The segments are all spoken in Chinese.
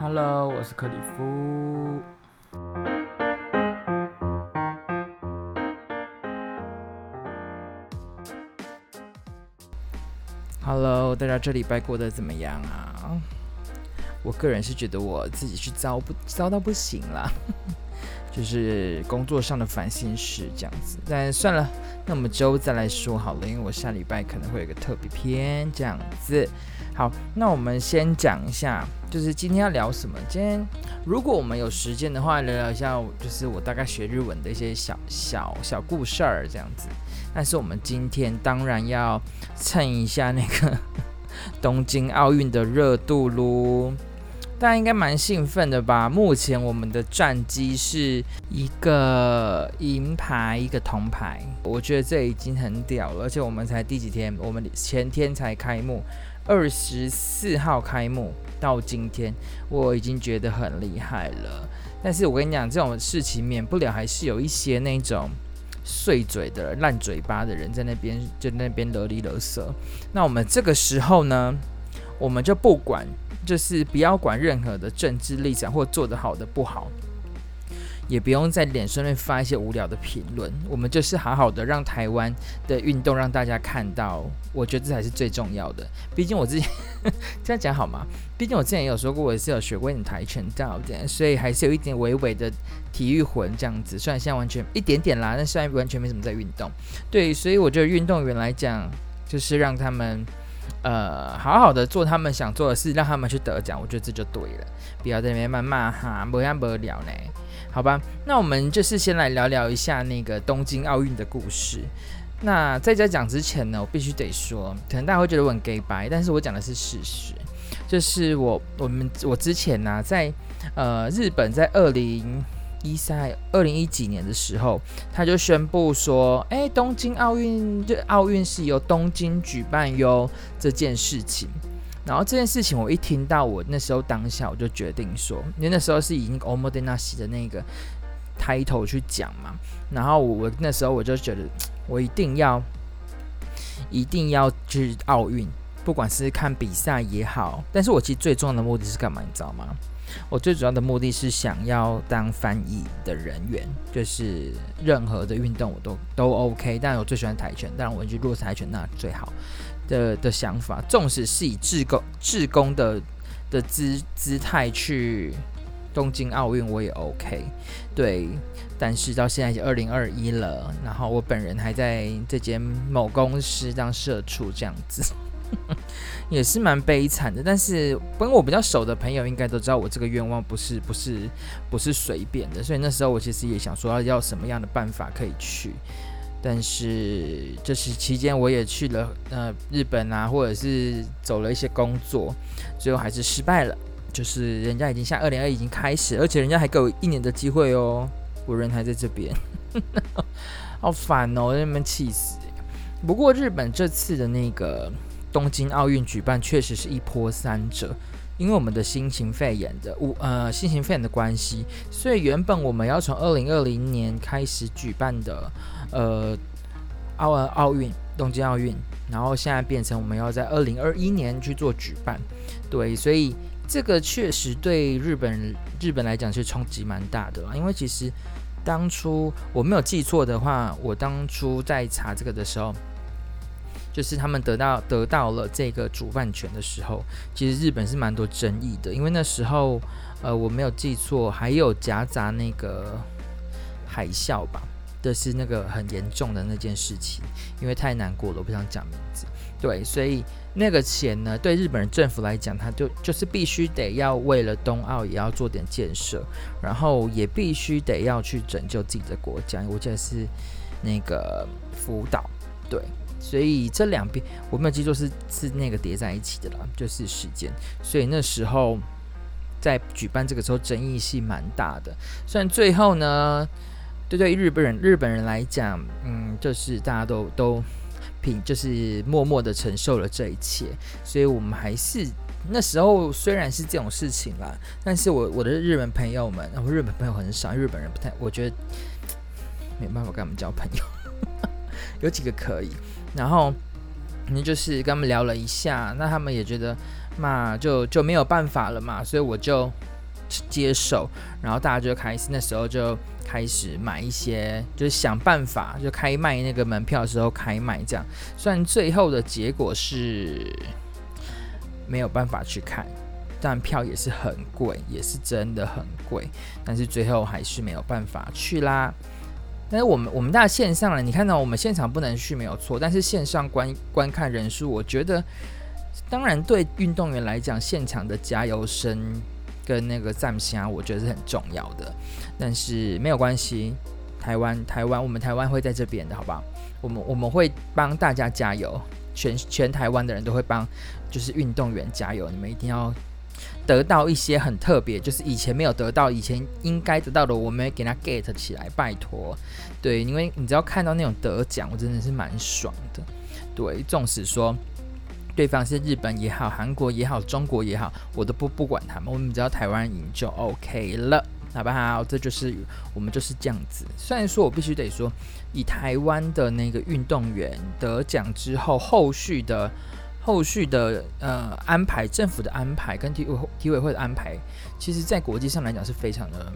Hello，我是克里夫。Hello，大家这礼拜过得怎么样啊？我个人是觉得我自己是糟不糟到不行了。就是工作上的烦心事这样子，但算了，那我们之后再来说好了，因为我下礼拜可能会有个特别篇这样子。好，那我们先讲一下，就是今天要聊什么？今天如果我们有时间的话，聊聊一下，就是我大概学日文的一些小小小故事儿这样子。但是我们今天当然要蹭一下那个 东京奥运的热度喽。大家应该蛮兴奋的吧？目前我们的战绩是一个银牌，一个铜牌，我觉得这已经很屌了。而且我们才第几天？我们前天才开幕，二十四号开幕到今天，我已经觉得很厉害了。但是我跟你讲，这种事情免不了还是有一些那种碎嘴的烂嘴巴的人在那边，就那边啰里啰嗦。那我们这个时候呢，我们就不管。就是不要管任何的政治立场或做得好的不好，也不用在脸上面发一些无聊的评论。我们就是好好的让台湾的运动让大家看到，我觉得这才是最重要的。毕竟我自己 这样讲好吗？毕竟我之前也有说过，我也是有学过一点跆拳道的，所以还是有一点微微的体育魂这样子。虽然现在完全一点点啦，但虽然完全没什么在运动。对，所以我觉得运动员来讲，就是让他们。呃，好好的做他们想做的事，让他们去得奖，我觉得这就对了。不要在那边谩骂哈，没完没了呢。好吧，那我们就是先来聊聊一下那个东京奥运的故事。那在这讲之前呢，我必须得说，可能大家会觉得我很假掰，但是我讲的是事实。就是我我们我之前呢、在呃日本在二零。一三二零一几年的时候，他就宣布说：“哎、东京奥运这奥运是由东京举办哟。”这件事情，然后这件事情我一听到，我那时候当下我就决定说，因为那时候是以那个 omotenashi 的那个 title 去讲嘛，然后我我那时候我就觉得，我一定要一定要去奥运，不管是看比赛也好，但是我其实最重要的目的是干嘛，你知道吗？我最主要的目的是想要当翻译的人员，就是任何的运动我都都 OK。但我最喜欢跆拳，当然我就落跆拳那最好的的想法。纵使是以志工志工的的姿姿态去东京奥运，我也 OK。对，但是到现在已经二零二一了，然后我本人还在这间某公司当社畜这样子。也是蛮悲惨的，但是跟我比较熟的朋友应该都知道，我这个愿望不是不是不是随便的，所以那时候我其实也想说要什么样的办法可以去，但是就是期间我也去了呃日本啊，或者是走了一些工作，最后还是失败了，就是人家已经下二零二已经开始，而且人家还给我一年的机会哦，我人还在这边，好烦哦，让你们气死。不过日本这次的那个。东京奥运举办确实是一波三折，因为我们的新型肺炎的五呃新型肺炎的关系，所以原本我们要从二零二零年开始举办的呃奥奥运东京奥运，然后现在变成我们要在二零二一年去做举办，对，所以这个确实对日本日本来讲是冲击蛮大的，因为其实当初我没有记错的话，我当初在查这个的时候。就是他们得到得到了这个主办权的时候，其实日本是蛮多争议的，因为那时候，呃，我没有记错，还有夹杂那个海啸吧，这是那个很严重的那件事情，因为太难过了，我不想讲名字。对，所以那个钱呢，对日本人政府来讲，他就就是必须得要为了冬奥也要做点建设，然后也必须得要去拯救自己的国家。我记得是那个福岛，对。所以这两边我没有记错，是是那个叠在一起的啦，就是时间。所以那时候在举办这个时候争议性蛮大的。虽然最后呢，对对日本人日本人来讲，嗯，就是大家都都凭就是默默的承受了这一切。所以我们还是那时候虽然是这种事情啦，但是我我的日本朋友们，我日本朋友很少，日本人不太，我觉得没办法跟他们交朋友。有几个可以。然后，你就是跟他们聊了一下，那他们也觉得嘛就就没有办法了嘛，所以我就接受，然后大家就开始那时候就开始买一些，就是想办法就开卖那个门票的时候开卖这样，虽然最后的结果是没有办法去看，但票也是很贵，也是真的很贵，但是最后还是没有办法去啦。但是我们我们大家线上了，你看到我们现场不能去没有错，但是线上观观看人数，我觉得。当然，对运动员来讲，现场的加油声跟那个赞声，我觉得是很重要的。但是没有关系，台湾台湾，我们台湾会在这边的，好不好？我们我们会帮大家加油，全全台湾的人都会帮，就是运动员加油。你们一定要得到一些很特别，就是以前没有得到，以前应该得到的，我们会给他 get 起来，拜托。对，因为你只要看到那种得奖，我真的是蛮爽的。对，纵使说。对方是日本也好，韩国也好，中国也好，我都不不管他们，我们只要台湾赢就 OK 了，好不好？这就是我们就是这样子。虽然说我必须得说，以台湾的那个运动员得奖之后，后续的后续的呃安排，政府的安排跟体委体委会的安排，其实在国际上来讲是非常的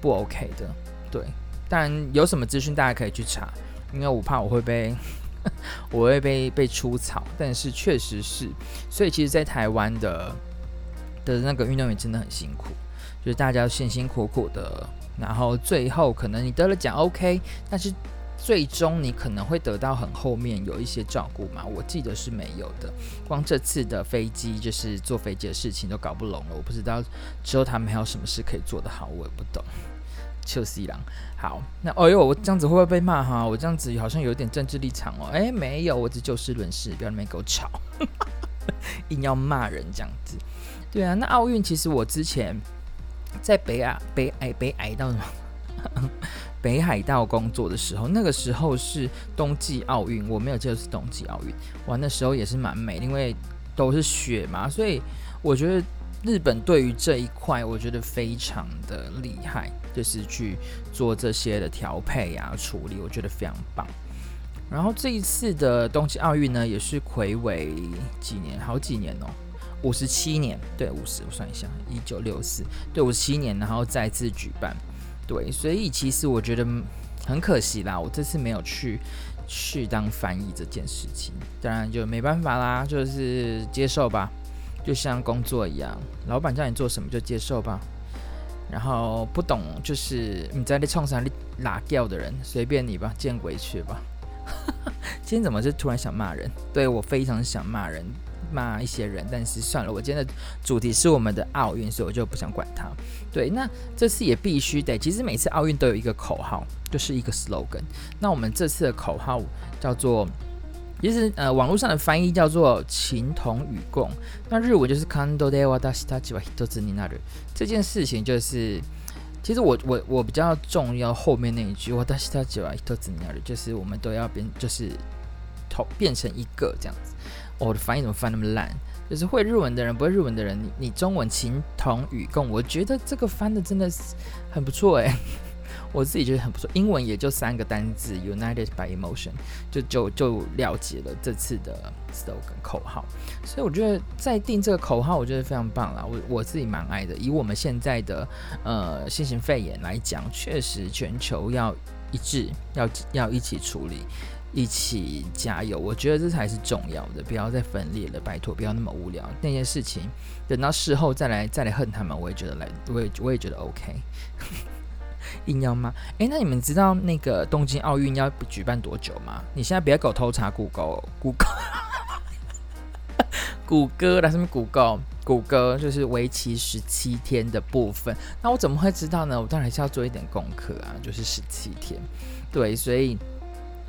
不 OK 的。对，当然有什么资讯大家可以去查，因为我怕我会被。我会被被出草，但是确实是，所以其实，在台湾的的那个运动员真的很辛苦，就是大家辛辛苦苦的，然后最后可能你得了奖，OK，但是最终你可能会得到很后面有一些照顾嘛？我记得是没有的，光这次的飞机就是坐飞机的事情都搞不拢了，我不知道之后他们还有什么事可以做得好，我也不懂。秋西郎，好，那哎呦，我这样子会不会被骂哈？我这样子好像有点政治立场哦。哎，没有，我只就事论事，不要那边给我吵，硬要骂人这样子。对啊，那奥运其实我之前在北亚北矮北矮到什么北海道工作的时候，那个时候是冬季奥运，我没有记得是冬季奥运。哇，那时候也是蛮美，因为都是雪嘛，所以我觉得。日本对于这一块，我觉得非常的厉害，就是去做这些的调配啊、处理，我觉得非常棒。然后这一次的冬季奥运呢，也是魁违几年，好几年哦，五十七年，对，五十，我算一下，一九六四，对，五十七年，然后再次举办，对，所以其实我觉得很可惜啦，我这次没有去去当翻译这件事情，当然就没办法啦，就是接受吧。就像工作一样，老板叫你做什么就接受吧。然后不懂就是你在那创伤里拉掉的人，随便你吧，见鬼去吧。今天怎么就突然想骂人？对，我非常想骂人，骂一些人，但是算了，我今天的主题是我们的奥运，所以我就不想管他。对，那这次也必须得，其实每次奥运都有一个口号，就是一个 slogan。那我们这次的口号叫做。其实，呃，网络上的翻译叫做“情同与共”，那日文就是 “kando de wa dasita ji wa hitotsu ni naru”。这件事情就是，其实我我我比较重要后面那一句 “watashi tachi wa hitotsu ni naru”，就是我们都要变，就是同变成一个这样子。我的翻译怎么翻那么烂？就是会日文的人，不会日文的人，你你中文“情同与共”，我觉得这个翻的真的是很不错诶。我自己觉得很不错，英文也就三个单字，United by Emotion，就就就了解了这次的 slogan 口号。所以我觉得在定这个口号，我觉得非常棒啦。我我自己蛮爱的。以我们现在的呃新型肺炎来讲，确实全球要一致，要要一起处理，一起加油。我觉得这才是重要的，不要再分裂了，拜托，不要那么无聊。那件事情等到事后再来再来恨他们，我也觉得来，我也我也觉得 OK。硬要吗？哎、那你们知道那个东京奥运要举办多久吗？你现在别给我偷查谷歌，谷歌，谷歌来什么谷歌？谷歌就是为期十七天的部分。那我怎么会知道呢？我当然是要做一点功课啊，就是十七天。对，所以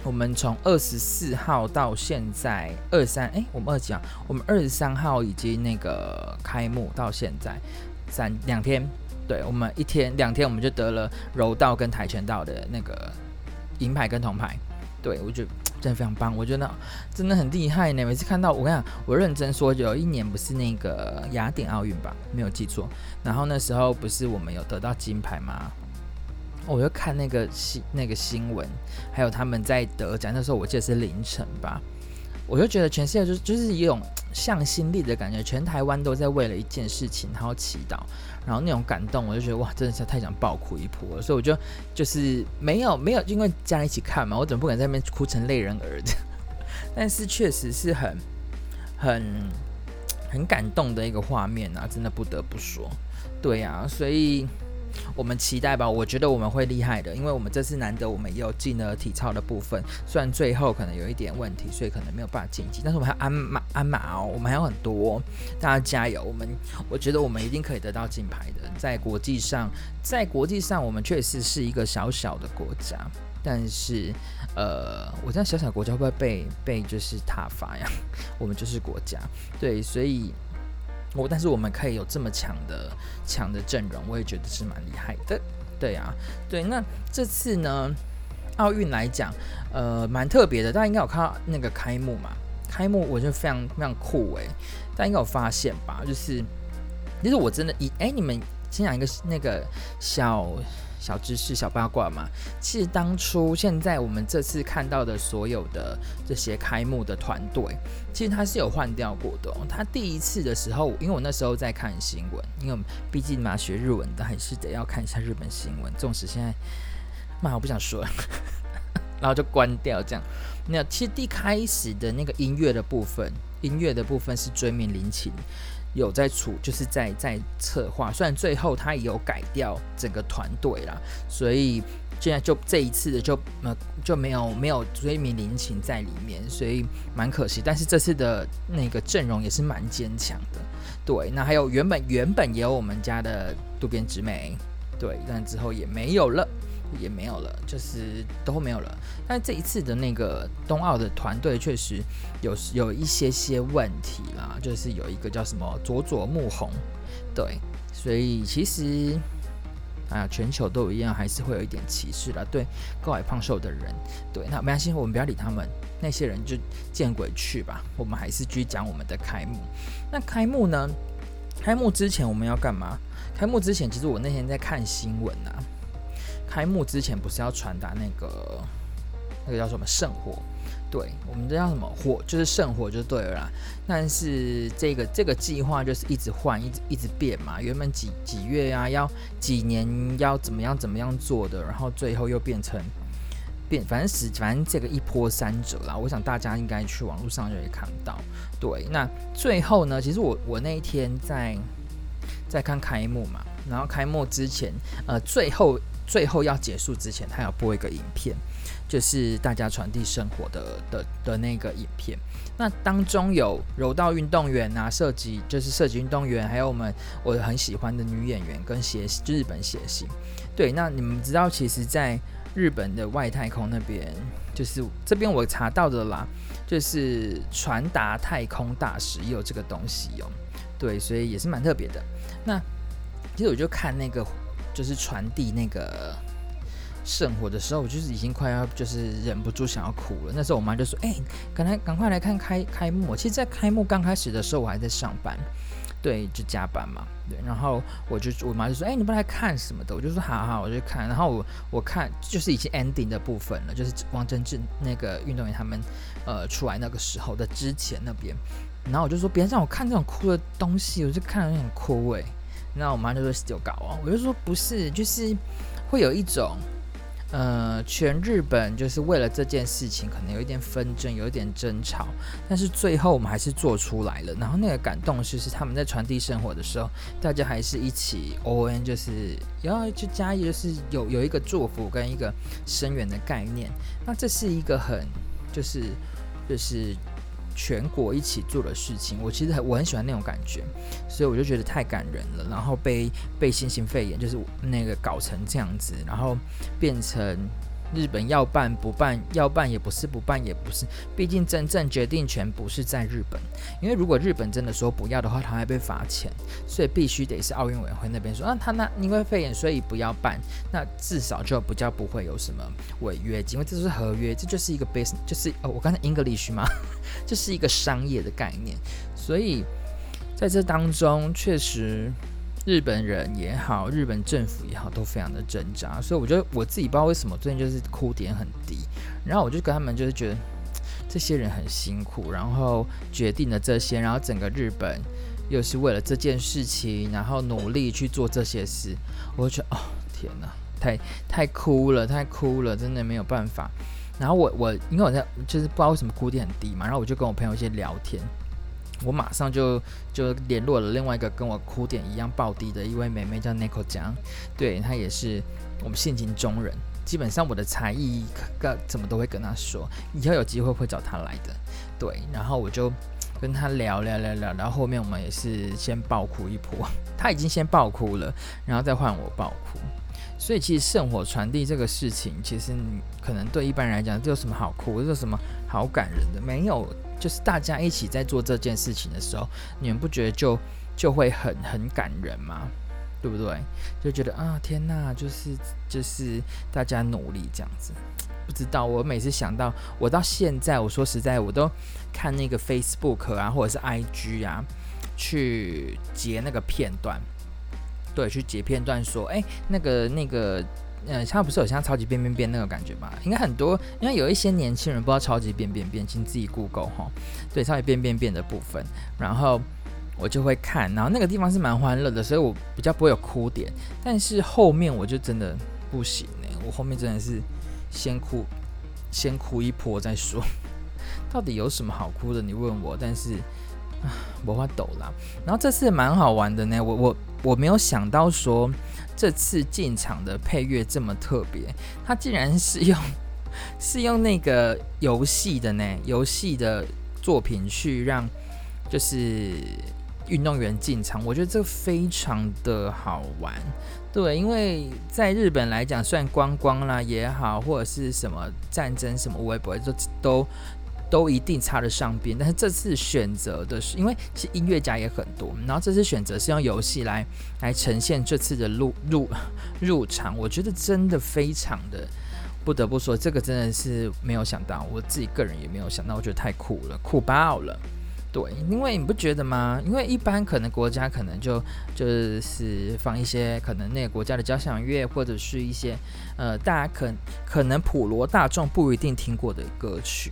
我们从二十四号到现在二三，哎，我们二几啊？我们二十三号已经那个开幕到现在三两天。对，我们一天两天，我们就得了柔道跟跆拳道的那个银牌跟铜牌。对，我觉得真的非常棒，我觉得真的很厉害呢。每次看到我跟你讲，我认真说，有一年不是那个雅典奥运吧，没有记错。然后那时候不是我们有得到金牌吗？我就看那个新那个新闻，还有他们在得奖，那时候我记得是凌晨吧。我就觉得全世界就是就是一种向心力的感觉，全台湾都在为了一件事情然后祈祷，然后那种感动，我就觉得哇，真的是太想爆哭一波了。所以我就就是没有没有，因为家人一起看嘛，我怎么不敢在那边哭成泪人儿的？但是确实是很很很感动的一个画面啊，真的不得不说，对呀、啊，所以。我们期待吧，我觉得我们会厉害的，因为我们这次难得我们也有进了体操的部分，虽然最后可能有一点问题，所以可能没有办法晋级，但是我们还有鞍马鞍马哦，我们还有很多，大家加油！我们我觉得我们一定可以得到金牌的，在国际上，在国际上我们确实是一个小小的国家，但是呃，我这样小小国家会不会被被就是挞伐呀？我们就是国家，对，所以。我但是我们可以有这么强的强的阵容，我也觉得是蛮厉害的。对啊，对，那这次呢，奥运来讲，呃，蛮特别的。大家应该有看到那个开幕嘛？开幕我觉得非常非常酷诶，大家应该有发现吧？就是，其实我真的以哎，你们先讲一个那个小。小知识、小八卦嘛。其实当初、现在我们这次看到的所有的这些开幕的团队，其实他是有换掉过的哦。他第一次的时候，因为我那时候在看新闻，因为毕竟嘛学日文的还是得要看一下日本新闻。纵使现在嘛我不想说了，然后就关掉这样。那其实第一开始的那个音乐的部分，音乐的部分是椎名林檎。有在处，就是在在策划，虽然最后他也有改掉整个团队啦，所以现在就这一次的就呃就没有没有追名林檎在里面，所以蛮可惜。但是这次的那个阵容也是蛮坚强的，对。那还有原本原本也有我们家的渡边直美，对，但之后也没有了。也没有了，就是都没有了。但这一次的那个冬奥的团队确实有有一些些问题啦，就是有一个叫什么佐佐木宏，对，所以其实啊，全球都一样，还是会有一点歧视啦。对高矮胖瘦的人，对，那没关系，我们不要理他们，那些人就见鬼去吧。我们还是继续讲我们的开幕。那开幕呢？开幕之前我们要干嘛？开幕之前，其实我那天在看新闻啊。开幕之前不是要传达那个那个叫什么圣火？对，我们这叫什么火？就是圣火就对了啦。但是这个这个计划就是一直换，一直一直变嘛。原本几几月啊，要几年要怎么样怎么样做的，然后最后又变成变，反正是反正这个一波三折啦。我想大家应该去网络上就可以看到。对，那最后呢，其实我我那一天在在看开幕嘛，然后开幕之前，呃，最后。最后要结束之前，他要播一个影片，就是大家传递圣火的的的那个影片。那当中有柔道运动员啊，射击就是射击运动员，还有我们我很喜欢的女演员跟谐就日本谐星。对，那你们知道，其实，在日本的外太空那边，就是这边我查到的啦，就是传达太空大使也有这个东西哦。对，所以也是蛮特别的。那其实我就看那个。就是传递那个圣火的时候，我就是已经快要就是忍不住想要哭了。那时候我妈就说：“哎、赶快赶快来看开开幕。”其实，在开幕刚开始的时候，我还在上班，对，就加班嘛，对。然后我就我妈就说：“哎、你不来看什么的？”我就说：“好好，我就看。”然后我我看就是已经 ending 的部分了，就是王贞治那个运动员他们呃出来那个时候的之前那边。然后我就说：“别让我看这种哭的东西，我就看了有点哭哎。”那我妈就说是丢稿哦，我就说不是，就是会有一种，呃，全日本就是为了这件事情，可能有一点纷争，有一点争吵，但是最后我们还是做出来了。然后那个感动是，是他们在传递生活的时候，大家还是一起 ON，就是要去加一，就是有有一个祝福跟一个深远的概念。那这是一个很，就是就是。全国一起做的事情，我其实很我很喜欢那种感觉，所以我就觉得太感人了。然后被被新型肺炎就是那个搞成这样子，然后变成。日本要办不办，要办也不是，不办也不是，毕竟真正决定权不是在日本。因为如果日本真的说不要的话，他还被罚钱，所以必须得是奥运委员会那边说啊，他那因为肺炎所以不要办，那至少就比较不会有什么违约金，因为这是合约，这就是一个 business，就是哦，我刚才 English 吗？这是一个商业的概念，所以在这当中确实。日本人也好，日本政府也好，都非常的挣扎，所以我觉得我自己不知道为什么最近就是哭点很低，然后我就跟他们就是觉得，这些人很辛苦，然后决定了这些，然后整个日本又是为了这件事情，然后努力去做这些事，我就觉得哦，天哪，太太哭了，太哭了，真的没有办法。然后我我因为我在就是不知道为什么哭点很低嘛，然后我就跟我朋友一些聊天，我马上就就联络了另外一个跟我哭点一样爆低的一位妹妹叫 Nico 酱，对，她也是我们性情中人，基本上我的才艺个怎么都会跟她说，以后有机会会找她来的，对，然后我就跟她聊聊聊聊，然后后面我们也是先爆哭一波，她已经先爆哭了，然后再换我爆哭。所以其实圣火传递这个事情，其实你可能对一般人来讲，这有什么好哭，这有什么好感人的？没有，就是大家一起在做这件事情的时候，你们不觉得就就会很很感人吗？对不对？就觉得啊，天哪，就是就是大家努力这样子。不知道，我每次想到，我到现在，我说实在，我都看那个 Facebook 啊，或者是 IG 啊，去截那个片段。对，去截片段说，哎，那个那个，嗯，他不是有像超级变变变那个感觉吧？应该很多，因为有一些年轻人不知道超级变变变，请自己 Google 哈。对，超级变变变的部分，然后我就会看，然后那个地方是蛮欢乐的，所以我比较不会有哭点。但是后面我就真的不行呢，我后面真的是先哭，先哭一波再说。到底有什么好哭的？你问我，但是啊，没法抖啦。然后这次蛮好玩的呢，我我。我没有想到说这次进场的配乐这么特别，它竟然是用 是用那个游戏的呢，游戏的作品去让就是运动员进场，我觉得这非常的好玩。对，因为在日本来讲，算观光啦也好，或者是什么战争什么，微博都都。都一定插得上边，但是这次选择的是，因为其实音乐家也很多，然后这次选择是用游戏来来呈现这次的入入 入场，我觉得真的非常的不得不说，这个真的是没有想到，我自己个人也没有想到，我觉得太酷了，酷爆了，对，因为你不觉得吗？因为一般可能国家可能就就是放一些可能那个国家的交响乐，或者是一些呃大家可可能普罗大众不一定听过的歌曲。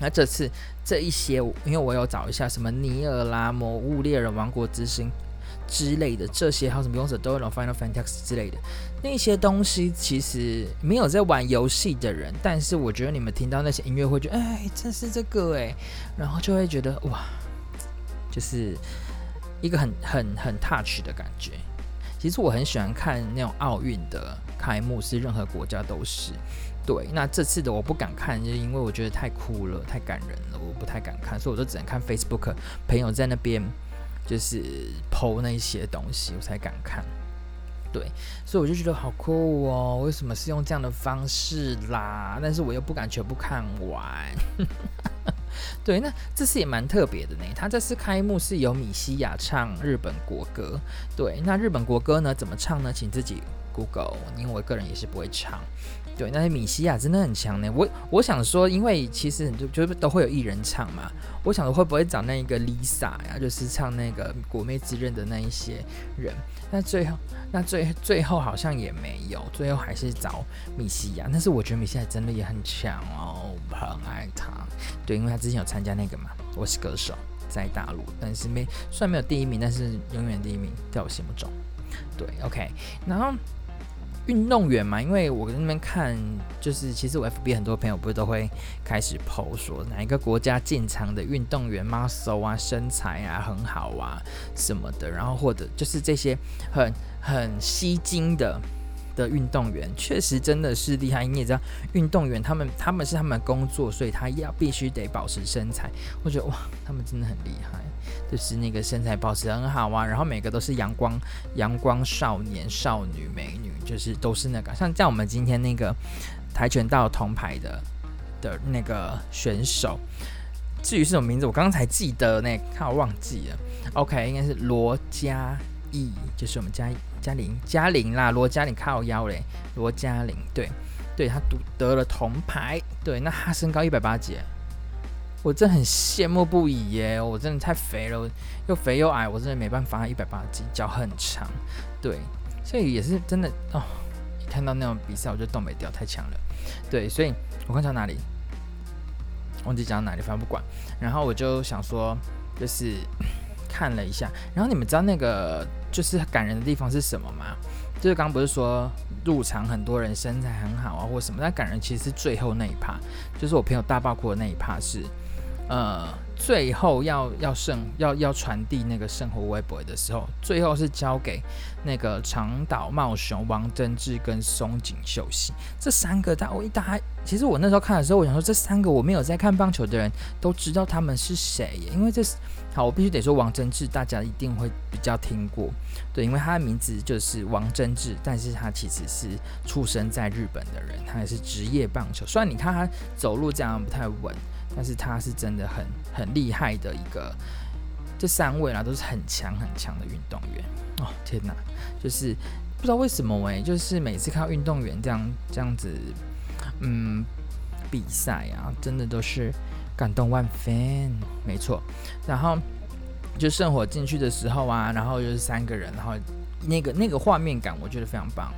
那这次这一些，因为我有找一下什么尼尔啦、魔物猎人王国之心之类的这些，还有什么勇者斗恶龙 Final Fantasy 之类的那些东西，其实没有在玩游戏的人，但是我觉得你们听到那些音乐会觉得，哎，真是这个哎，然后就会觉得哇，就是一个很很很 touch 的感觉。其实我很喜欢看那种奥运的开幕式，任何国家都是。对，那这次的我不敢看，就是因为我觉得太哭了，太感人了，我不太敢看，所以我就只能看 Facebook 朋友在那边就是剖那一些东西，我才敢看。对，所以我就觉得好酷哦，为什么是用这样的方式啦？但是我又不敢全部看完。对，那这次也蛮特别的呢。他这次开幕是由米西亚唱日本国歌。对，那日本国歌呢，怎么唱呢？请自己 Google，因为我个人也是不会唱。对，那些米西亚真的很强呢。我我想说，因为其实就就都会有艺人唱嘛。我想说会不会找那一个 Lisa 呀，就是唱那个《鬼灭之刃》的那一些人。那最后，那最最后好像也没有，最后还是找米西亚。但是我觉得米西亚真的也很强哦，我很爱他。对，因为他之前有参加那个嘛，《我是歌手》在大陆，但是没虽然没有第一名，但是永远第一名在我心目中。对，OK，然后。运动员嘛，因为我在那边看，就是其实我 FB 很多朋友不是都会开始 po 说哪一个国家进场的运动员 muscle 啊、身材啊很好啊什么的，然后或者就是这些很很吸睛的。的运动员确实真的是厉害，你也知道，运动员他们他们是他们的工作，所以他要必须得保持身材。我觉得哇，他们真的很厉害，就是那个身材保持很好啊，然后每个都是阳光阳光少年少女美女，就是都是那个像像我们今天那个跆拳道铜牌的的那个选手，至于是什么名字，我刚才记得呢，看我忘记了。OK，应该是罗嘉熠，就是我们嘉嘉玲，嘉玲啦，罗嘉玲靠腰嘞，罗嘉玲，对，对他得得了铜牌，对，那他身高一百八几，我真很羡慕不已耶，我真的太肥了，又肥又矮，我真的没办法，一百八几，脚很长，对，所以也是真的哦，一看到那种比赛我就动没掉，太强了，对，所以我刚讲哪里，忘记讲到哪里，反正不管。然后我就想说，就是 看了一下。然后你们知道那个就是感人的地方是什么吗？就是刚不是说入场很多人身材很好啊，或什么？但感人其实是最后那一趴，就是我朋友大爆哭的那一趴是，呃。最后要要圣要要传递那个圣火微博的时候，最后是交给那个长岛茂雄、王贞治跟松井秀喜这三个。大我一大家，其实我那时候看的时候，我想说这三个我没有在看棒球的人都知道他们是谁，因为这是好，我必须得说王贞治，大家一定会比较听过，对，因为他的名字就是王贞治，但是他其实是出生在日本的人，他也是职业棒球，虽然你看他走路这样不太稳。但是他是真的很很厉害的一个，这三位啦都是很强很强的运动员哦！天哪，就是不知道为什么哎、欸，就是每次看到运动员这样这样子，嗯，比赛啊，真的都是感动万分，没错。然后就圣火进去的时候啊，然后就是三个人，然后那个那个画面感，我觉得非常棒。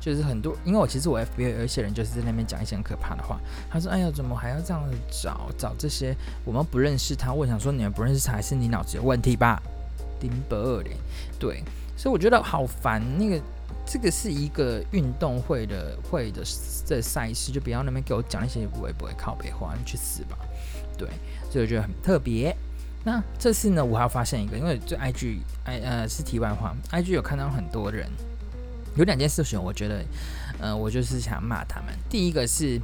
就是很多，因为我其实我 FB 有一些人就是在那边讲一些很可怕的话。他说：“哎呀，怎么还要这样子找找这些我们不认识他？我想说你们不认识他，还是你脑子有问题吧？”丁伯二连，对，所以我觉得好烦。那个这个是一个运动会的会的这赛事，就不要那边给我讲一些不会不会靠北话，你去死吧。对，所以我觉得很特别。那这次呢，我还要发现一个，因为这 IG I 呃是题外话，IG 有看到很多人。有两件事情，我觉得，呃，我就是想骂他们。第一个是，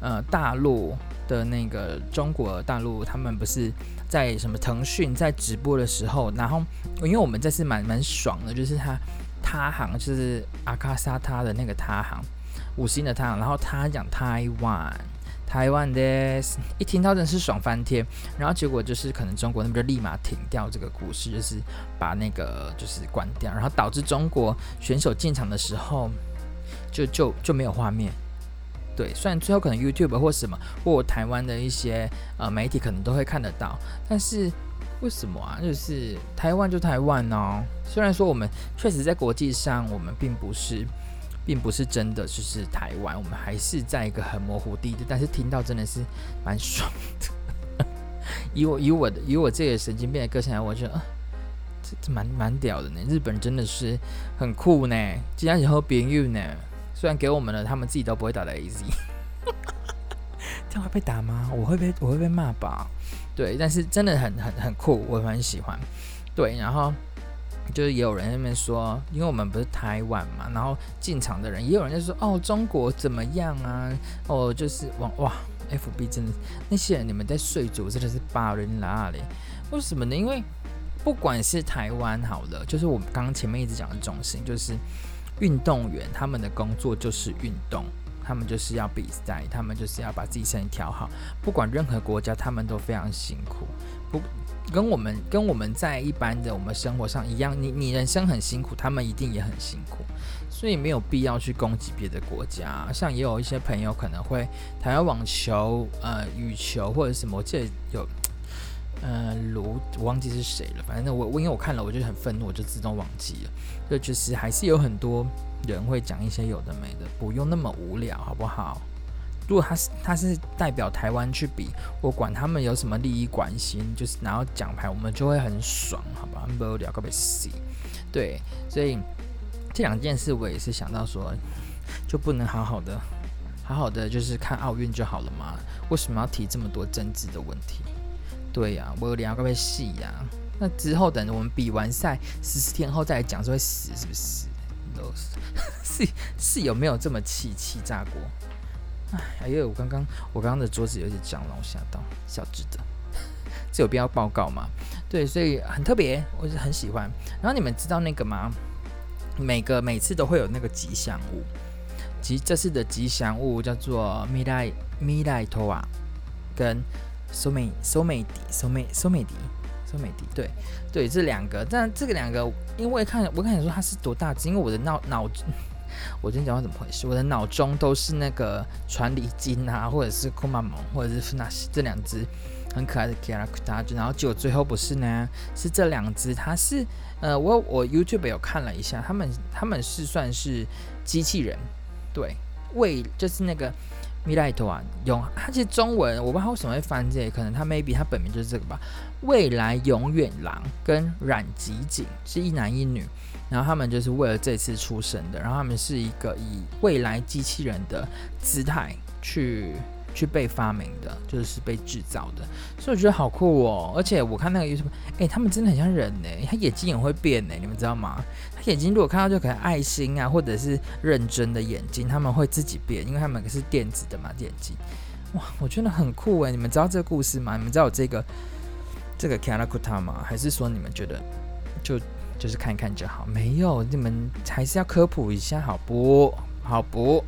呃，大陆的那个中国大陆，他们不是在什么腾讯在直播的时候，然后因为我们这次蛮蛮爽的，就是他他行就是阿卡莎他的那个他行五星的他行，然后他讲台湾。台湾的，一听到真是爽翻天，然后结果就是可能中国那边就立马停掉这个故事，就是把那个就是关掉，然后导致中国选手进场的时候就就就没有画面。对，虽然最后可能 YouTube 或什么或台湾的一些呃媒体可能都会看得到，但是为什么啊？就是台湾就台湾哦，虽然说我们确实在国际上我们并不是。并不是真的，就是台湾，我们还是在一个很模糊地带，但是听到真的是蛮爽的。以我以我的以我这个神经病的个性来，我觉得，这这蛮蛮屌的呢。日本真的是很酷呢，竟然以后别用呢。虽然给我们了，他们自己都不会打的 AZ，这样会被打吗？我会被我会被骂吧？对，但是真的很很很酷，我很喜欢。对，然后。就是也有人那边说，因为我们不是台湾嘛，然后进场的人也有人在说，哦，中国怎么样啊？哦，就是哇哇，FB 真的那些人，你们在睡着真的是巴人拉嘞？为什么呢？因为不管是台湾好了，就是我们刚刚前面一直讲的中心，就是运动员他们的工作就是运动，他们就是要比赛，他们就是要把自己身体调好，不管任何国家，他们都非常辛苦。不。跟我们跟我们在一般的我们生活上一样，你你人生很辛苦，他们一定也很辛苦，所以没有必要去攻击别的国家。像也有一些朋友可能会台湾网球、呃羽球或者什么，我记得有呃卢，忘记是谁了。反正我我因为我看了，我就很愤怒，我就自动忘记了。就就是还是有很多人会讲一些有的没的，不用那么无聊，好不好？如果他是他是代表台湾去比，我管他们有什么利益关系，就是拿到奖牌，我们就会很爽，好吧？不聊个别事，对，所以这两件事我也是想到说，就不能好好的好好的就是看奥运就好了嘛？为什么要提这么多政治的问题？对呀、啊，我聊个别戏呀。那之后等着我们比完赛十四天后再来讲，就会死是不是？都是是是有没有这么气气炸过？哎，因为我刚刚我刚刚的桌子有点脏了，我吓到，小智的，这有必要报告吗？对，所以很特别，我是很喜欢。然后你们知道那个吗？每个每次都会有那个吉祥物，吉这次的吉祥物叫做米莱米莱托瓦跟苏美苏美迪苏美苏美迪苏美迪，对对，这两个，但这个两个，因为看我看你说它是多大只，因为我的脑脑。我今天讲话怎么回事？我的脑中都是那个传礼金啊，或者是库玛蒙，或者是那这两只很可爱的 character，然后结果最后不是呢，是这两只，它是呃，我我 YouTube 有看了一下，他们他们是算是机器人，对，为就是那个米莱托啊，永，它其实中文我不知道为什么会翻这，可能它 maybe 它本名就是这个吧。未来永远郎跟染吉景是一男一女，然后他们就是为了这次出生的，然后他们是一个以未来机器人的姿态去去被发明的，就是被制造的，所以我觉得好酷哦。而且我看那个 YouTube，哎，他们真的很像人呢，他眼睛也会变呢，你们知道吗？他眼睛如果看到就可能爱心啊，或者是认真的眼睛，他们会自己变，因为他们是电子的嘛，眼睛。哇，我觉得很酷哎！你们知道这个故事吗？你们知道有这个？这个 Karakuta 吗？还是说你们觉得就就是看看就好？没有，你们还是要科普一下，好不？好不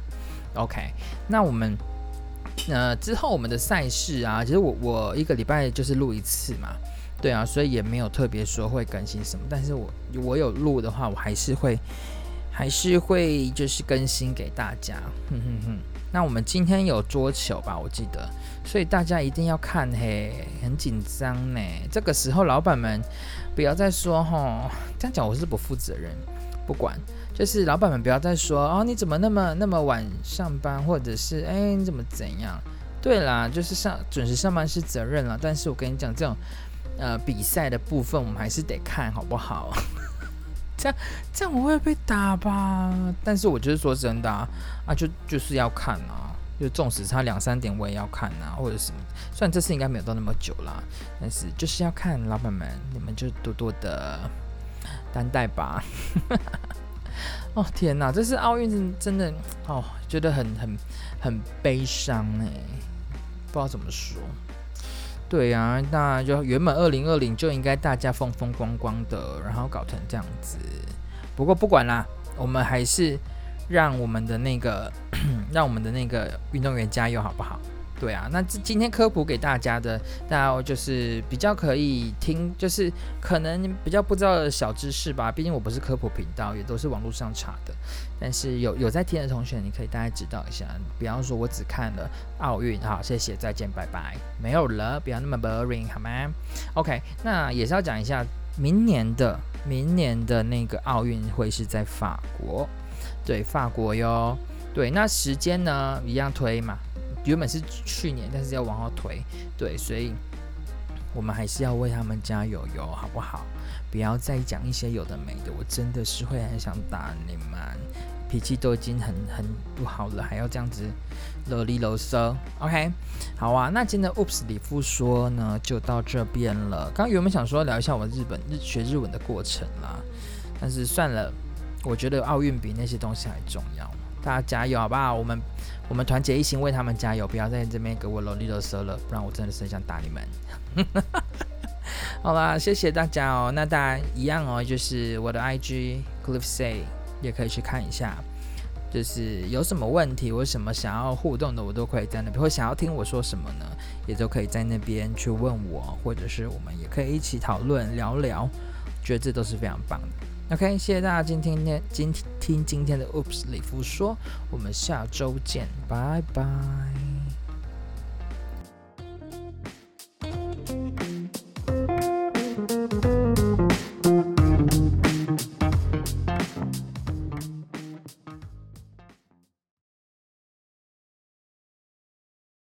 ？OK，那我们呃之后我们的赛事啊，其实我我一个礼拜就是录一次嘛，对啊，所以也没有特别说会更新什么，但是我我有录的话，我还是会还是会就是更新给大家。哼哼哼。那我们今天有桌球吧？我记得。所以大家一定要看嘿，很紧张呢。这个时候，老板们不要再说吼，这样讲我是不负责任。不管，就是老板们不要再说哦，你怎么那么那么晚上班，或者是哎你怎么怎样？对啦，就是上准时上班是责任了。但是我跟你讲，这种呃比赛的部分，我们还是得看好不好？这样这样我会被打吧？但是我就是说真的啊，啊就就是要看啊。就纵使差两三点，我也要看啊，或者什么。虽然这次应该没有到那么久啦，但是就是要看，老板们，你们就多多的担待吧。哦天哪，这次奥运真的哦，觉得很很很悲伤哎，不知道怎么说。对呀、啊，那就原本二零二零就应该大家风风光光的，然后搞成这样子。不过不管啦，我们还是。让我们的那个，让我们的那个运动员加油，好不好？对啊，那这今天科普给大家的，大家就是比较可以听，就是可能比较不知道的小知识吧。毕竟我不是科普频道，也都是网络上查的。但是有有在听的同学，你可以大概知道一下。比方说，我只看了奥运，好，谢谢，再见，拜拜，没有了，不要那么 boring 好吗？OK，那也是要讲一下明年的明年的那个奥运会是在法国。对，法国哟，对，那时间呢一样推嘛，原本是去年，但是要往后推，对，所以我们还是要为他们加油哟，好不好？不要再讲一些有的没的，我真的是会很想打你们，脾气都已经很很不好了，还要这样子啰里啰嗦，OK？好啊，那今天的 Oops 里夫说呢就到这边了。刚原本想说聊一下我日本日学日文的过程啦，但是算了。我觉得奥运比那些东西还重要，大家加油好不好？我们我们团结一心为他们加油，不要在这边给我啰里啰嗦了，不然我真的是很想打你们。好啦，谢谢大家哦。那大家一样哦，就是我的 IG Cliff Say 也可以去看一下，就是有什么问题，或什么想要互动的，我都可以在那边，或想要听我说什么呢，也都可以在那边去问我，或者是我们也可以一起讨论聊聊，觉得这都是非常棒的。OK，谢谢大家今天今天听今天的 Oops 李福说，我们下周见，拜拜。